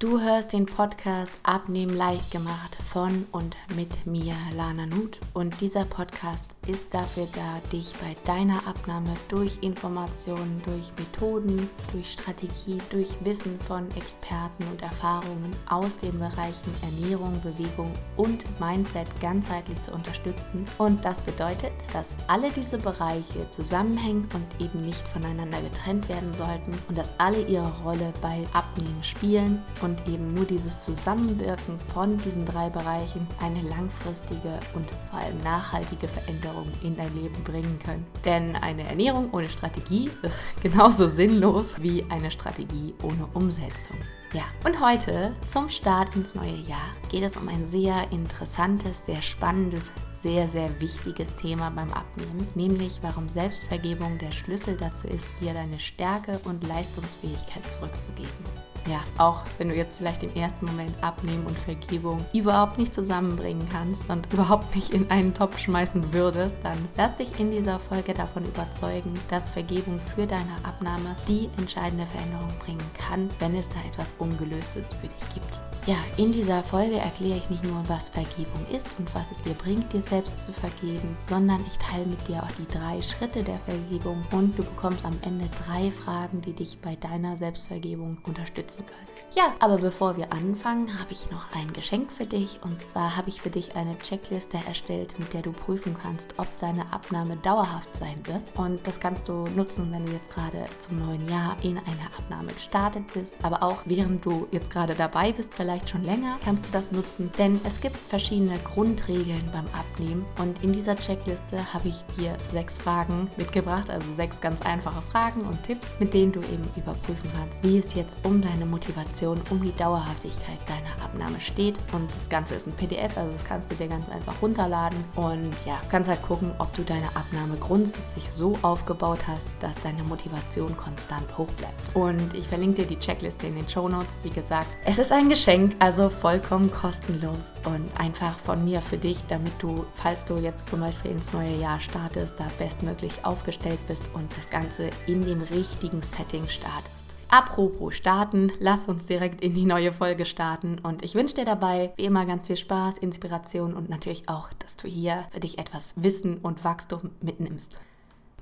Du hörst den Podcast Abnehmen leicht gemacht von und mit mir, Lana Nut. Und dieser Podcast ist dafür da, dich bei deiner Abnahme durch Informationen, durch Methoden, durch Strategie, durch Wissen von Experten und Erfahrungen aus den Bereichen Ernährung, Bewegung und Mindset ganzheitlich zu unterstützen. Und das bedeutet, dass alle diese Bereiche zusammenhängen und eben nicht voneinander getrennt werden sollten und dass alle ihre Rolle bei Abnehmen spielen und eben nur dieses Zusammenwirken von diesen drei Bereichen eine langfristige und vor allem nachhaltige Veränderung in dein Leben bringen können. Denn eine Ernährung ohne Strategie ist genauso sinnlos wie eine Strategie ohne Umsetzung. Ja, und heute zum Start ins neue Jahr geht es um ein sehr interessantes, sehr spannendes, sehr, sehr wichtiges Thema beim Abnehmen, nämlich warum Selbstvergebung der Schlüssel dazu ist, dir deine Stärke und Leistungsfähigkeit zurückzugeben. Ja, auch wenn du jetzt vielleicht im ersten Moment Abnehmen und Vergebung überhaupt nicht zusammenbringen kannst und überhaupt nicht in einen Topf schmeißen würdest, dann lass dich in dieser Folge davon überzeugen, dass Vergebung für deine Abnahme die entscheidende Veränderung bringen kann, wenn es da etwas Ungelöstes für dich gibt. Ja, in dieser Folge erkläre ich nicht nur, was Vergebung ist und was es dir bringt, dir selbst zu vergeben, sondern ich teile mit dir auch die drei Schritte der Vergebung und du bekommst am Ende drei Fragen, die dich bei deiner Selbstvergebung unterstützen können. Ja, aber bevor wir anfangen, habe ich noch ein Geschenk für dich. Und zwar habe ich für dich eine Checkliste erstellt, mit der du prüfen kannst, ob deine Abnahme dauerhaft sein wird. Und das kannst du nutzen, wenn du jetzt gerade zum neuen Jahr in eine Abnahme gestartet bist, aber auch während du jetzt gerade dabei bist, vielleicht vielleicht schon länger, kannst du das nutzen, denn es gibt verschiedene Grundregeln beim Abnehmen. Und in dieser Checkliste habe ich dir sechs Fragen mitgebracht, also sechs ganz einfache Fragen und Tipps, mit denen du eben überprüfen kannst, wie es jetzt um deine Motivation, um die Dauerhaftigkeit deiner Abnahme steht und das Ganze ist ein PDF, also das kannst du dir ganz einfach runterladen und ja, kannst halt gucken, ob du deine Abnahme grundsätzlich so aufgebaut hast, dass deine Motivation konstant hoch bleibt. Und ich verlinke dir die Checkliste in den Show Notes. Wie gesagt, es ist ein Geschenk, also vollkommen kostenlos und einfach von mir für dich, damit du, falls du jetzt zum Beispiel ins neue Jahr startest, da bestmöglich aufgestellt bist und das Ganze in dem richtigen Setting startest. Apropos starten, lass uns direkt in die neue Folge starten und ich wünsche dir dabei wie immer ganz viel Spaß, Inspiration und natürlich auch, dass du hier für dich etwas Wissen und Wachstum mitnimmst.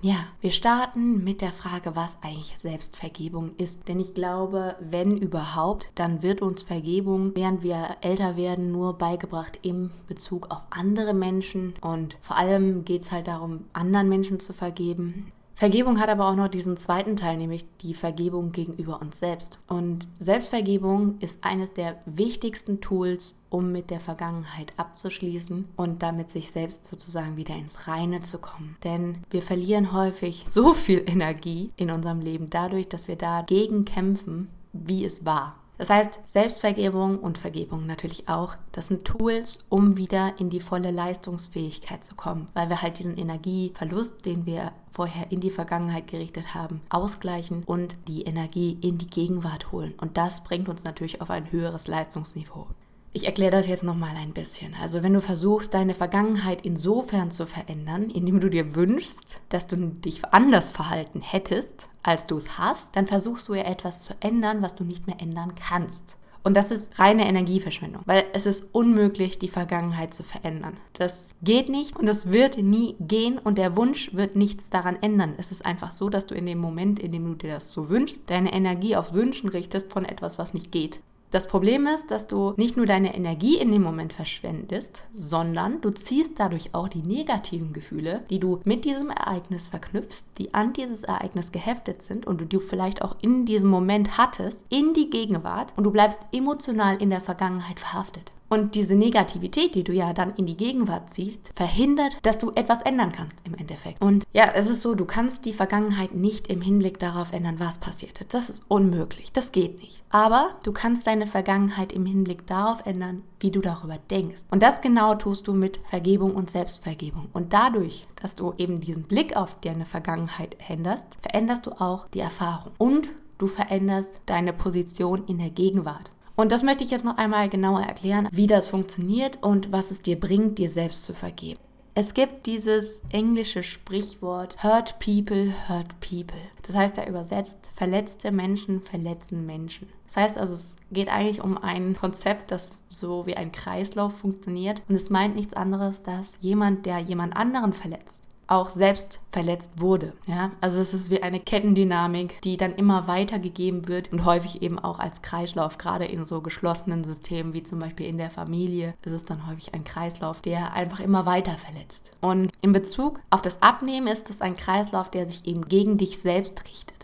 Ja, wir starten mit der Frage, was eigentlich Selbstvergebung ist. Denn ich glaube, wenn überhaupt, dann wird uns Vergebung, während wir älter werden, nur beigebracht im Bezug auf andere Menschen. Und vor allem geht es halt darum, anderen Menschen zu vergeben. Vergebung hat aber auch noch diesen zweiten Teil, nämlich die Vergebung gegenüber uns selbst. Und Selbstvergebung ist eines der wichtigsten Tools, um mit der Vergangenheit abzuschließen und damit sich selbst sozusagen wieder ins Reine zu kommen. Denn wir verlieren häufig so viel Energie in unserem Leben dadurch, dass wir dagegen kämpfen, wie es war. Das heißt, Selbstvergebung und Vergebung natürlich auch, das sind Tools, um wieder in die volle Leistungsfähigkeit zu kommen, weil wir halt diesen Energieverlust, den wir vorher in die Vergangenheit gerichtet haben, ausgleichen und die Energie in die Gegenwart holen. Und das bringt uns natürlich auf ein höheres Leistungsniveau. Ich erkläre das jetzt nochmal ein bisschen. Also wenn du versuchst, deine Vergangenheit insofern zu verändern, indem du dir wünschst, dass du dich anders verhalten hättest, als du es hast, dann versuchst du ja etwas zu ändern, was du nicht mehr ändern kannst. Und das ist reine Energieverschwendung, weil es ist unmöglich, die Vergangenheit zu verändern. Das geht nicht und das wird nie gehen und der Wunsch wird nichts daran ändern. Es ist einfach so, dass du in dem Moment, in dem du dir das so wünschst, deine Energie auf Wünschen richtest von etwas, was nicht geht. Das Problem ist, dass du nicht nur deine Energie in dem Moment verschwendest, sondern du ziehst dadurch auch die negativen Gefühle, die du mit diesem Ereignis verknüpfst, die an dieses Ereignis geheftet sind und du vielleicht auch in diesem Moment hattest, in die Gegenwart und du bleibst emotional in der Vergangenheit verhaftet. Und diese Negativität, die du ja dann in die Gegenwart ziehst, verhindert, dass du etwas ändern kannst im Endeffekt. Und ja, es ist so, du kannst die Vergangenheit nicht im Hinblick darauf ändern, was passierte. Das ist unmöglich. Das geht nicht. Aber du kannst deine Vergangenheit im Hinblick darauf ändern, wie du darüber denkst. Und das genau tust du mit Vergebung und Selbstvergebung. Und dadurch, dass du eben diesen Blick auf deine Vergangenheit änderst, veränderst du auch die Erfahrung. Und du veränderst deine Position in der Gegenwart. Und das möchte ich jetzt noch einmal genauer erklären, wie das funktioniert und was es dir bringt, dir selbst zu vergeben. Es gibt dieses englische Sprichwort Hurt people, hurt people. Das heißt ja übersetzt, verletzte Menschen verletzen Menschen. Das heißt also, es geht eigentlich um ein Konzept, das so wie ein Kreislauf funktioniert. Und es meint nichts anderes, dass jemand, der jemand anderen verletzt, auch selbst verletzt wurde. Ja? Also es ist wie eine Kettendynamik, die dann immer weitergegeben wird und häufig eben auch als Kreislauf, gerade in so geschlossenen Systemen wie zum Beispiel in der Familie, ist es dann häufig ein Kreislauf, der einfach immer weiter verletzt. Und in Bezug auf das Abnehmen ist es ein Kreislauf, der sich eben gegen dich selbst richtet.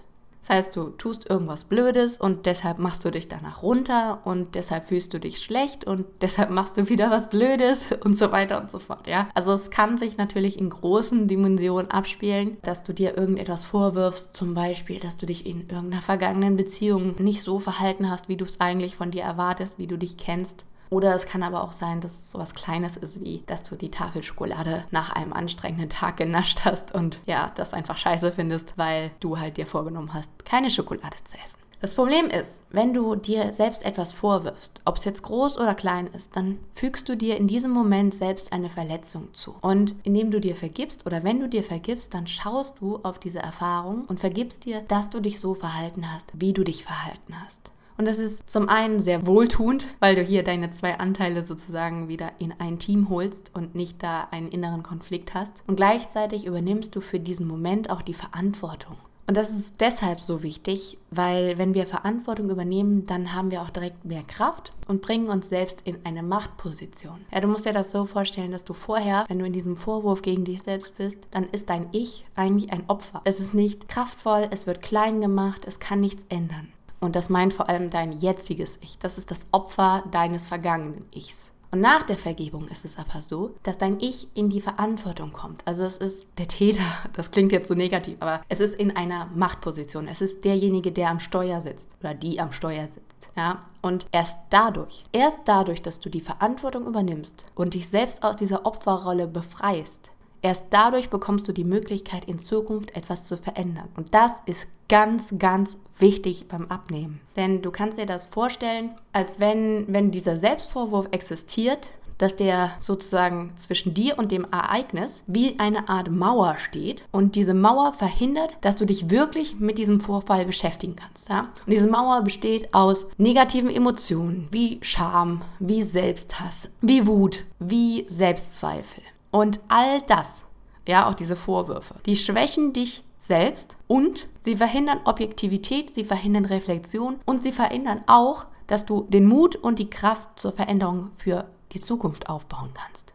Das heißt, du tust irgendwas Blödes und deshalb machst du dich danach runter und deshalb fühlst du dich schlecht und deshalb machst du wieder was Blödes und so weiter und so fort, ja. Also es kann sich natürlich in großen Dimensionen abspielen, dass du dir irgendetwas vorwirfst, zum Beispiel, dass du dich in irgendeiner vergangenen Beziehung nicht so verhalten hast, wie du es eigentlich von dir erwartest, wie du dich kennst oder es kann aber auch sein, dass es so was Kleines ist, wie dass du die Tafel Schokolade nach einem anstrengenden Tag genascht hast und ja, das einfach scheiße findest, weil du halt dir vorgenommen hast, keine Schokolade zu essen. Das Problem ist, wenn du dir selbst etwas vorwirfst, ob es jetzt groß oder klein ist, dann fügst du dir in diesem Moment selbst eine Verletzung zu. Und indem du dir vergibst oder wenn du dir vergibst, dann schaust du auf diese Erfahrung und vergibst dir, dass du dich so verhalten hast, wie du dich verhalten hast. Und das ist zum einen sehr wohltuend, weil du hier deine zwei Anteile sozusagen wieder in ein Team holst und nicht da einen inneren Konflikt hast. Und gleichzeitig übernimmst du für diesen Moment auch die Verantwortung. Und das ist deshalb so wichtig, weil wenn wir Verantwortung übernehmen, dann haben wir auch direkt mehr Kraft und bringen uns selbst in eine Machtposition. Ja, du musst dir das so vorstellen, dass du vorher, wenn du in diesem Vorwurf gegen dich selbst bist, dann ist dein Ich eigentlich ein Opfer. Es ist nicht kraftvoll, es wird klein gemacht, es kann nichts ändern. Und das meint vor allem dein jetziges Ich. Das ist das Opfer deines vergangenen Ichs. Und nach der Vergebung ist es aber so, dass dein Ich in die Verantwortung kommt. Also es ist der Täter, das klingt jetzt so negativ, aber es ist in einer Machtposition. Es ist derjenige, der am Steuer sitzt oder die am Steuer sitzt. Ja? Und erst dadurch, erst dadurch, dass du die Verantwortung übernimmst und dich selbst aus dieser Opferrolle befreist, Erst dadurch bekommst du die Möglichkeit, in Zukunft etwas zu verändern. Und das ist ganz, ganz wichtig beim Abnehmen. Denn du kannst dir das vorstellen, als wenn, wenn dieser Selbstvorwurf existiert, dass der sozusagen zwischen dir und dem Ereignis wie eine Art Mauer steht und diese Mauer verhindert, dass du dich wirklich mit diesem Vorfall beschäftigen kannst. Ja? Und diese Mauer besteht aus negativen Emotionen wie Scham, wie Selbsthass, wie Wut, wie Selbstzweifel. Und all das, ja, auch diese Vorwürfe, die schwächen dich selbst und sie verhindern Objektivität, sie verhindern Reflexion und sie verhindern auch, dass du den Mut und die Kraft zur Veränderung für die Zukunft aufbauen kannst.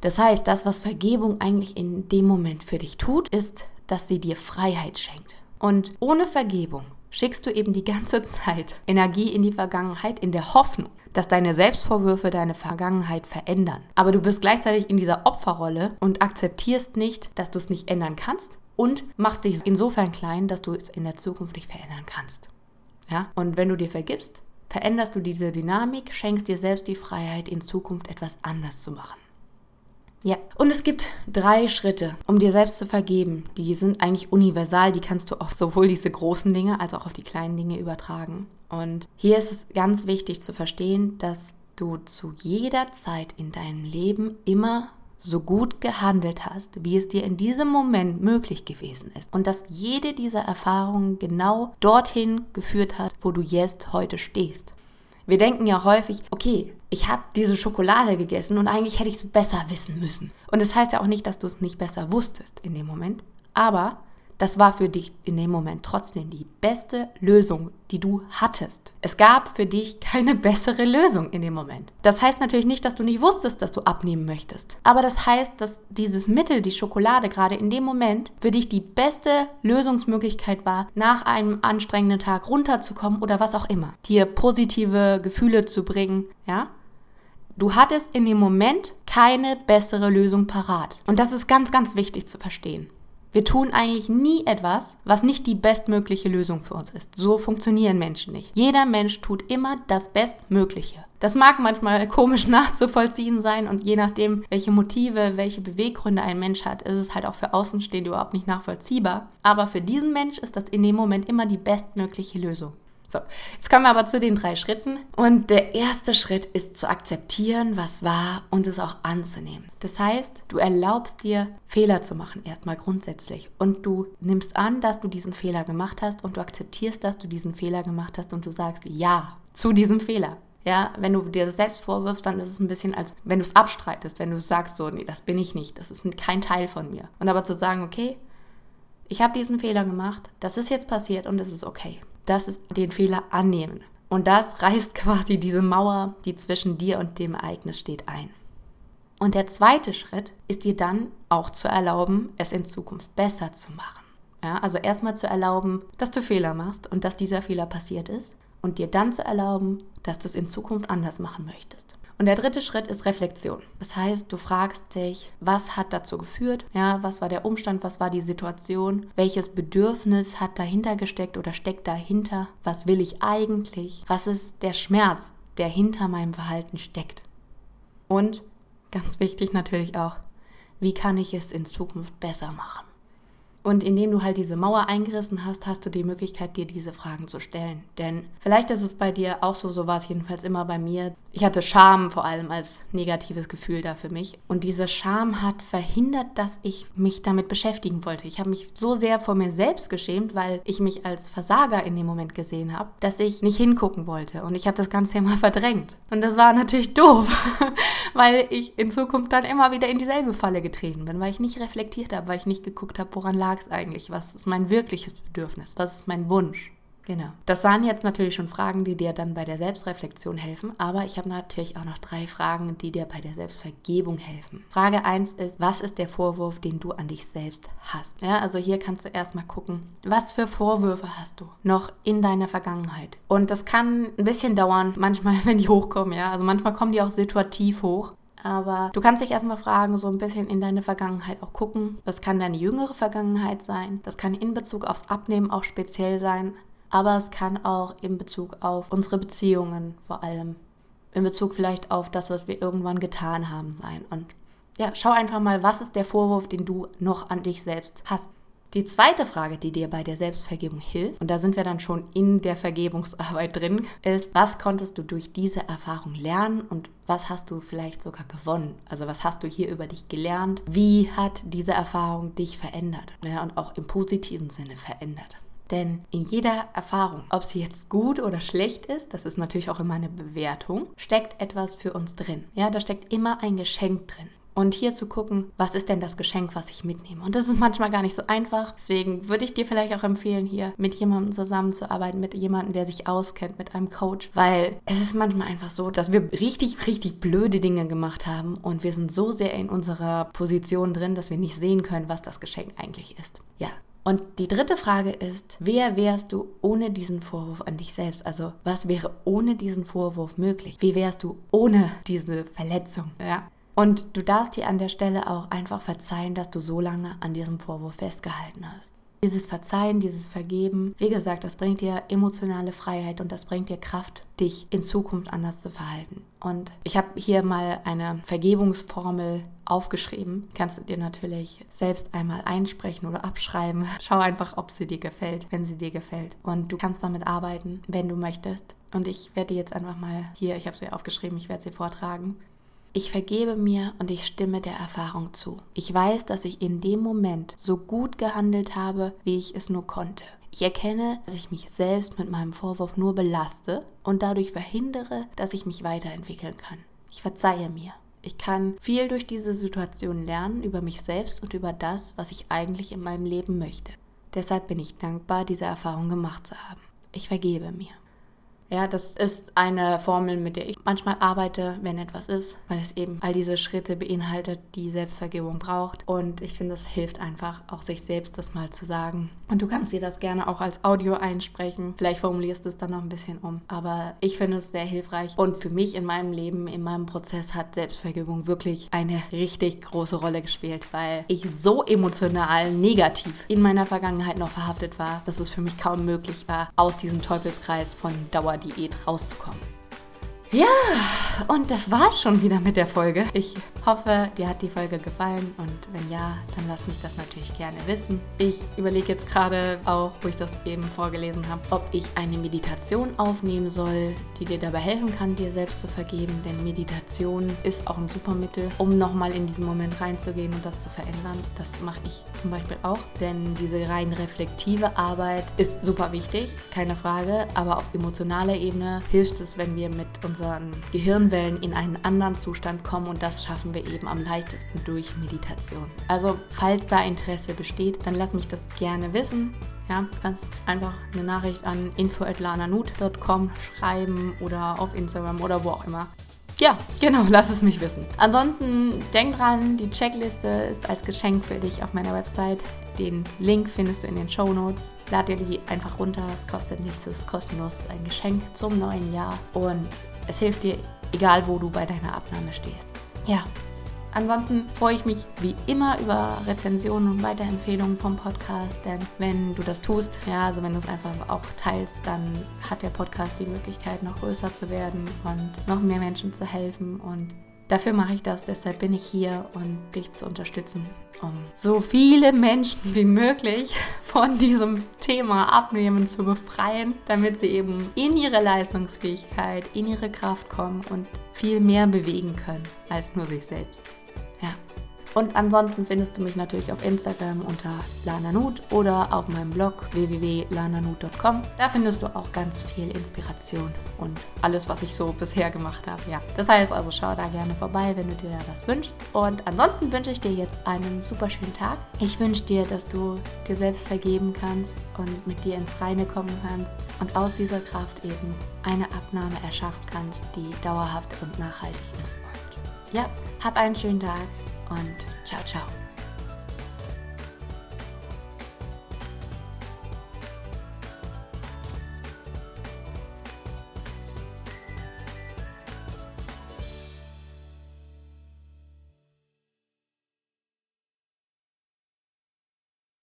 Das heißt, das, was Vergebung eigentlich in dem Moment für dich tut, ist, dass sie dir Freiheit schenkt. Und ohne Vergebung schickst du eben die ganze Zeit Energie in die Vergangenheit in der Hoffnung, dass deine Selbstvorwürfe deine Vergangenheit verändern. Aber du bist gleichzeitig in dieser Opferrolle und akzeptierst nicht, dass du es nicht ändern kannst und machst dich insofern klein, dass du es in der Zukunft nicht verändern kannst. Ja? Und wenn du dir vergibst, veränderst du diese Dynamik, schenkst dir selbst die Freiheit, in Zukunft etwas anders zu machen. Ja, und es gibt drei Schritte, um dir selbst zu vergeben. Die sind eigentlich universal, die kannst du auf sowohl diese großen Dinge als auch auf die kleinen Dinge übertragen. Und hier ist es ganz wichtig zu verstehen, dass du zu jeder Zeit in deinem Leben immer so gut gehandelt hast, wie es dir in diesem Moment möglich gewesen ist. Und dass jede dieser Erfahrungen genau dorthin geführt hat, wo du jetzt heute stehst. Wir denken ja häufig, okay, ich habe diese Schokolade gegessen und eigentlich hätte ich es besser wissen müssen. Und das heißt ja auch nicht, dass du es nicht besser wusstest in dem Moment, aber das war für dich in dem Moment trotzdem die beste Lösung, die du hattest. Es gab für dich keine bessere Lösung in dem Moment. Das heißt natürlich nicht, dass du nicht wusstest, dass du abnehmen möchtest. Aber das heißt, dass dieses Mittel, die Schokolade, gerade in dem Moment für dich die beste Lösungsmöglichkeit war, nach einem anstrengenden Tag runterzukommen oder was auch immer. Dir positive Gefühle zu bringen, ja? Du hattest in dem Moment keine bessere Lösung parat. Und das ist ganz, ganz wichtig zu verstehen. Wir tun eigentlich nie etwas, was nicht die bestmögliche Lösung für uns ist. So funktionieren Menschen nicht. Jeder Mensch tut immer das Bestmögliche. Das mag manchmal komisch nachzuvollziehen sein und je nachdem, welche Motive, welche Beweggründe ein Mensch hat, ist es halt auch für Außenstehende überhaupt nicht nachvollziehbar. Aber für diesen Mensch ist das in dem Moment immer die bestmögliche Lösung. So, jetzt kommen wir aber zu den drei Schritten. Und der erste Schritt ist zu akzeptieren, was war und es auch anzunehmen. Das heißt, du erlaubst dir, Fehler zu machen, erstmal grundsätzlich. Und du nimmst an, dass du diesen Fehler gemacht hast und du akzeptierst, dass du diesen Fehler gemacht hast und du sagst Ja zu diesem Fehler. Ja, wenn du dir das selbst vorwirfst, dann ist es ein bisschen, als wenn du es abstreitest, wenn du sagst so, nee, das bin ich nicht, das ist kein Teil von mir. Und aber zu sagen, okay, ich habe diesen Fehler gemacht, das ist jetzt passiert und es ist okay das ist den Fehler annehmen. Und das reißt quasi diese Mauer, die zwischen dir und dem Ereignis steht, ein. Und der zweite Schritt ist dir dann auch zu erlauben, es in Zukunft besser zu machen. Ja, also erstmal zu erlauben, dass du Fehler machst und dass dieser Fehler passiert ist und dir dann zu erlauben, dass du es in Zukunft anders machen möchtest. Und der dritte Schritt ist Reflexion. Das heißt, du fragst dich, was hat dazu geführt? Ja, was war der Umstand? Was war die Situation? Welches Bedürfnis hat dahinter gesteckt oder steckt dahinter? Was will ich eigentlich? Was ist der Schmerz, der hinter meinem Verhalten steckt? Und ganz wichtig natürlich auch, wie kann ich es in Zukunft besser machen? Und indem du halt diese Mauer eingerissen hast, hast du die Möglichkeit, dir diese Fragen zu stellen. Denn vielleicht ist es bei dir auch so, so war es jedenfalls immer bei mir. Ich hatte Scham vor allem als negatives Gefühl da für mich. Und diese Scham hat verhindert, dass ich mich damit beschäftigen wollte. Ich habe mich so sehr vor mir selbst geschämt, weil ich mich als Versager in dem Moment gesehen habe, dass ich nicht hingucken wollte. Und ich habe das Ganze immer verdrängt. Und das war natürlich doof, weil ich in Zukunft dann immer wieder in dieselbe Falle getreten bin, weil ich nicht reflektiert habe, weil ich nicht geguckt habe, woran lag es eigentlich? Was ist mein wirkliches Bedürfnis? Was ist mein Wunsch? Genau. Das waren jetzt natürlich schon Fragen, die dir dann bei der Selbstreflexion helfen, aber ich habe natürlich auch noch drei Fragen, die dir bei der Selbstvergebung helfen. Frage 1 ist, was ist der Vorwurf, den du an dich selbst hast? Ja, also hier kannst du erstmal gucken, was für Vorwürfe hast du noch in deiner Vergangenheit? Und das kann ein bisschen dauern, manchmal, wenn die hochkommen, ja. Also manchmal kommen die auch situativ hoch. Aber du kannst dich erstmal fragen, so ein bisschen in deine Vergangenheit auch gucken. Das kann deine jüngere Vergangenheit sein. Das kann in Bezug aufs Abnehmen auch speziell sein. Aber es kann auch in Bezug auf unsere Beziehungen vor allem. In Bezug vielleicht auf das, was wir irgendwann getan haben sein. Und ja, schau einfach mal, was ist der Vorwurf, den du noch an dich selbst hast. Die zweite Frage, die dir bei der Selbstvergebung hilft, und da sind wir dann schon in der Vergebungsarbeit drin, ist, was konntest du durch diese Erfahrung lernen und was hast du vielleicht sogar gewonnen? Also was hast du hier über dich gelernt? Wie hat diese Erfahrung dich verändert? Ja, und auch im positiven Sinne verändert. Denn in jeder Erfahrung, ob sie jetzt gut oder schlecht ist, das ist natürlich auch immer eine Bewertung, steckt etwas für uns drin. Ja, da steckt immer ein Geschenk drin und hier zu gucken, was ist denn das Geschenk, was ich mitnehme. Und das ist manchmal gar nicht so einfach. Deswegen würde ich dir vielleicht auch empfehlen, hier mit jemandem zusammenzuarbeiten, mit jemandem, der sich auskennt, mit einem Coach, weil es ist manchmal einfach so, dass wir richtig, richtig blöde Dinge gemacht haben und wir sind so sehr in unserer Position drin, dass wir nicht sehen können, was das Geschenk eigentlich ist. Ja, und die dritte Frage ist, wer wärst du ohne diesen Vorwurf an dich selbst? Also was wäre ohne diesen Vorwurf möglich? Wie wärst du ohne diese Verletzung? Ja. Und du darfst dir an der Stelle auch einfach verzeihen, dass du so lange an diesem Vorwurf festgehalten hast. Dieses Verzeihen, dieses Vergeben, wie gesagt, das bringt dir emotionale Freiheit und das bringt dir Kraft, dich in Zukunft anders zu verhalten. Und ich habe hier mal eine Vergebungsformel aufgeschrieben. Kannst du dir natürlich selbst einmal einsprechen oder abschreiben. Schau einfach, ob sie dir gefällt, wenn sie dir gefällt. Und du kannst damit arbeiten, wenn du möchtest. Und ich werde jetzt einfach mal hier, ich habe sie aufgeschrieben, ich werde sie vortragen. Ich vergebe mir und ich stimme der Erfahrung zu. Ich weiß, dass ich in dem Moment so gut gehandelt habe, wie ich es nur konnte. Ich erkenne, dass ich mich selbst mit meinem Vorwurf nur belaste und dadurch verhindere, dass ich mich weiterentwickeln kann. Ich verzeihe mir. Ich kann viel durch diese Situation lernen über mich selbst und über das, was ich eigentlich in meinem Leben möchte. Deshalb bin ich dankbar, diese Erfahrung gemacht zu haben. Ich vergebe mir. Ja, das ist eine Formel, mit der ich manchmal arbeite, wenn etwas ist, weil es eben all diese Schritte beinhaltet, die Selbstvergebung braucht. Und ich finde, es hilft einfach, auch sich selbst das mal zu sagen. Und du kannst dir das gerne auch als Audio einsprechen. Vielleicht formulierst du es dann noch ein bisschen um. Aber ich finde es sehr hilfreich. Und für mich in meinem Leben, in meinem Prozess hat Selbstvergebung wirklich eine richtig große Rolle gespielt, weil ich so emotional negativ in meiner Vergangenheit noch verhaftet war, dass es für mich kaum möglich war, aus diesem Teufelskreis von Dauer Diät rauszukommen. Ja, und das war's schon wieder mit der Folge. Ich hoffe, dir hat die Folge gefallen und wenn ja, dann lass mich das natürlich gerne wissen. Ich überlege jetzt gerade auch, wo ich das eben vorgelesen habe, ob ich eine Meditation aufnehmen soll, die dir dabei helfen kann, dir selbst zu vergeben. Denn Meditation ist auch ein super Mittel, um nochmal in diesen Moment reinzugehen und das zu verändern. Das mache ich zum Beispiel auch, denn diese rein reflektive Arbeit ist super wichtig, keine Frage. Aber auf emotionaler Ebene hilft es, wenn wir mit uns unseren Gehirnwellen in einen anderen Zustand kommen und das schaffen wir eben am leichtesten durch Meditation. Also falls da Interesse besteht, dann lass mich das gerne wissen. Ja, kannst einfach eine Nachricht an info@lananut.com schreiben oder auf Instagram oder wo auch immer. Ja, genau, lass es mich wissen. Ansonsten denk dran, die Checkliste ist als Geschenk für dich auf meiner Website. Den Link findest du in den Show Notes. Lad dir die einfach runter, es kostet nichts, es ist kostenlos ein Geschenk zum neuen Jahr und es hilft dir, egal wo du bei deiner Abnahme stehst. Ja, Ansonsten freue ich mich wie immer über Rezensionen und Weiterempfehlungen vom Podcast, denn wenn du das tust, ja, also wenn du es einfach auch teilst, dann hat der Podcast die Möglichkeit, noch größer zu werden und noch mehr Menschen zu helfen und Dafür mache ich das, deshalb bin ich hier, um dich zu unterstützen, um so viele Menschen wie möglich von diesem Thema Abnehmen zu befreien, damit sie eben in ihre Leistungsfähigkeit, in ihre Kraft kommen und viel mehr bewegen können als nur sich selbst. Und ansonsten findest du mich natürlich auf Instagram unter lananut oder auf meinem Blog www.lananut.com. Da findest du auch ganz viel Inspiration und alles, was ich so bisher gemacht habe. Ja, das heißt also, schau da gerne vorbei, wenn du dir da was wünschst. Und ansonsten wünsche ich dir jetzt einen super schönen Tag. Ich wünsche dir, dass du dir selbst vergeben kannst und mit dir ins Reine kommen kannst und aus dieser Kraft eben eine Abnahme erschaffen kannst, die dauerhaft und nachhaltig ist. Und ja, hab einen schönen Tag und ciao, ciao.